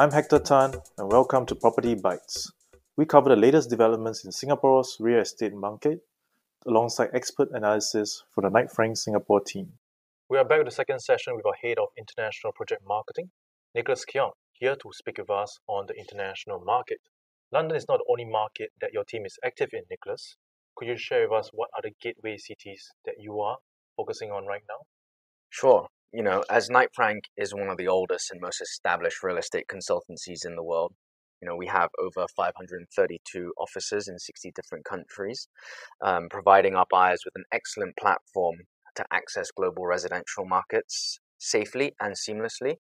I'm Hector Tan, and welcome to Property Bites. We cover the latest developments in Singapore's real estate market alongside expert analysis from the Knight Frank Singapore team. We are back with the second session with our head of international project marketing, Nicholas Keong, here to speak with us on the international market. London is not the only market that your team is active in, Nicholas. Could you share with us what are the gateway cities that you are focusing on right now? Sure you know, as Knight Frank is one of the oldest and most established real estate consultancies in the world, you know, we have over 532 offices in 60 different countries, um, providing our buyers with an excellent platform to access global residential markets safely and seamlessly.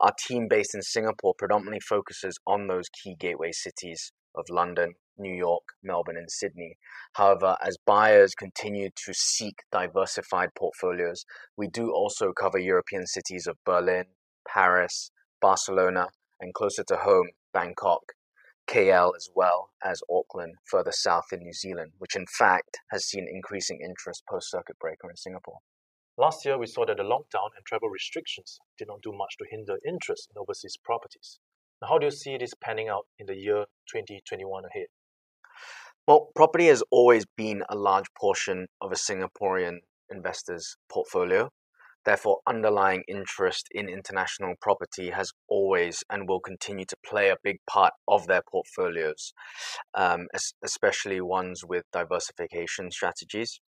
Our team based in Singapore predominantly focuses on those key gateway cities of London, New York, Melbourne, and Sydney. However, as buyers continue to seek diversified portfolios, we do also cover European cities of Berlin, Paris, Barcelona, and closer to home, Bangkok, KL, as well as Auckland, further south in New Zealand, which in fact has seen increasing interest post circuit breaker in Singapore. Last year, we saw that the lockdown and travel restrictions did not do much to hinder interest in overseas properties. Now, how do you see this panning out in the year 2021 ahead? Well, property has always been a large portion of a Singaporean investor's portfolio. Therefore, underlying interest in international property has always and will continue to play a big part of their portfolios, um, especially ones with diversification strategies.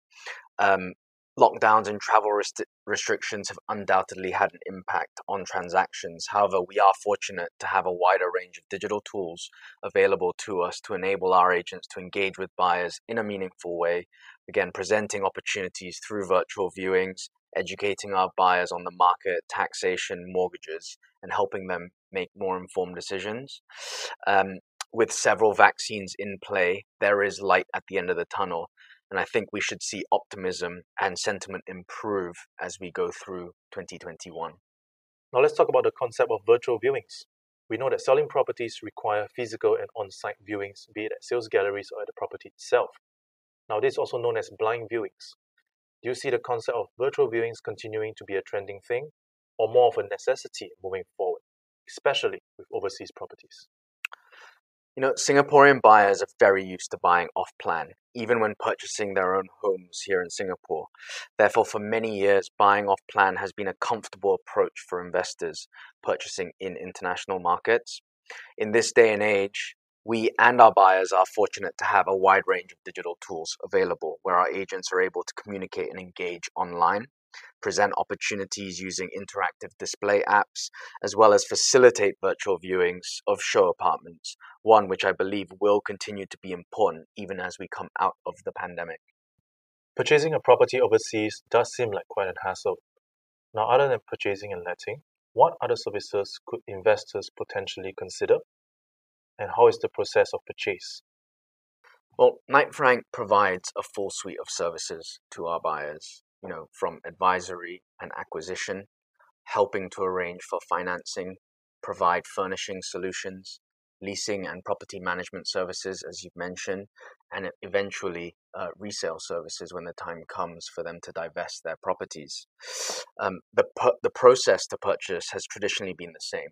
Um, lockdowns and travel rest- restrictions have undoubtedly had an impact on transactions. However, we are fortunate to have a wider range of digital tools available to us to enable our agents to engage with buyers in a meaningful way. Again, presenting opportunities through virtual viewings, educating our buyers on the market, taxation, mortgages, and helping them make more informed decisions. Um, with several vaccines in play, there is light at the end of the tunnel. And I think we should see optimism and sentiment improve as we go through 2021. Now, let's talk about the concept of virtual viewings. We know that selling properties require physical and on site viewings, be it at sales galleries or at the property itself. Now, this is also known as blind viewings. Do you see the concept of virtual viewings continuing to be a trending thing or more of a necessity moving forward, especially with overseas properties? You know, Singaporean buyers are very used to buying off plan, even when purchasing their own homes here in Singapore. Therefore, for many years, buying off plan has been a comfortable approach for investors purchasing in international markets. In this day and age, we and our buyers are fortunate to have a wide range of digital tools available where our agents are able to communicate and engage online present opportunities using interactive display apps, as well as facilitate virtual viewings of show apartments, one which I believe will continue to be important even as we come out of the pandemic. Purchasing a property overseas does seem like quite a hassle. Now, other than purchasing and letting, what other services could investors potentially consider? And how is the process of purchase? Well, Knight Frank provides a full suite of services to our buyers you know, from advisory and acquisition, helping to arrange for financing, provide furnishing solutions, leasing and property management services, as you've mentioned, and eventually uh, resale services when the time comes for them to divest their properties. Um, the, the process to purchase has traditionally been the same.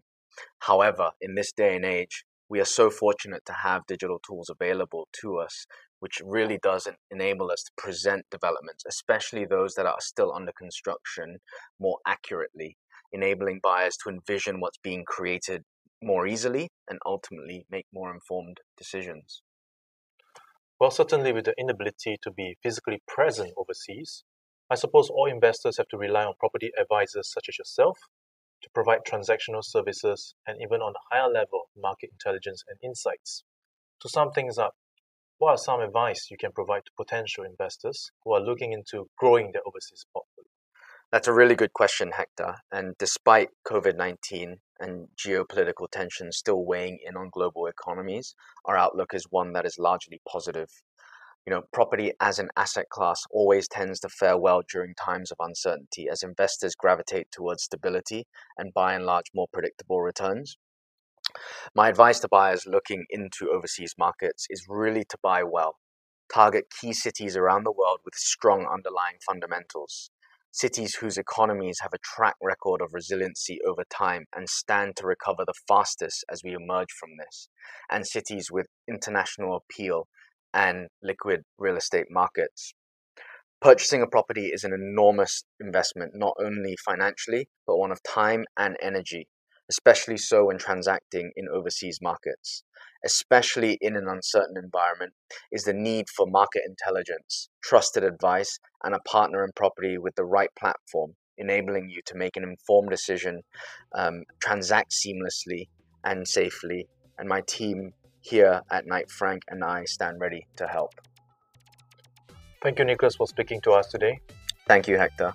However, in this day and age, we are so fortunate to have digital tools available to us which really does enable us to present developments, especially those that are still under construction, more accurately, enabling buyers to envision what's being created more easily and ultimately make more informed decisions. Well, certainly with the inability to be physically present overseas, I suppose all investors have to rely on property advisors such as yourself to provide transactional services and even on a higher level market intelligence and insights. To sum things up, what are some advice you can provide to potential investors who are looking into growing their overseas portfolio? That's a really good question, Hector. And despite COVID 19 and geopolitical tensions still weighing in on global economies, our outlook is one that is largely positive. You know, property as an asset class always tends to fare well during times of uncertainty as investors gravitate towards stability and by and large more predictable returns. My advice to buyers looking into overseas markets is really to buy well. Target key cities around the world with strong underlying fundamentals. cities whose economies have a track record of resiliency over time and stand to recover the fastest as we emerge from this, and cities with international appeal and liquid real estate markets. Purchasing a property is an enormous investment, not only financially, but one of time and energy, especially so when transacting in overseas markets. Especially in an uncertain environment, is the need for market intelligence, trusted advice, and a partner in property with the right platform, enabling you to make an informed decision, um, transact seamlessly and safely. And my team here at Knight Frank and I stand ready to help. Thank you, Nicholas, for speaking to us today. Thank you, Hector.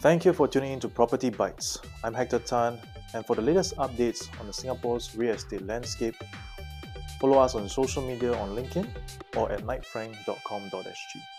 Thank you for tuning in to Property Bites. I'm Hector Tan, and for the latest updates on the Singapore's real estate landscape, follow us on social media on LinkedIn or at knightfrank.com.sg.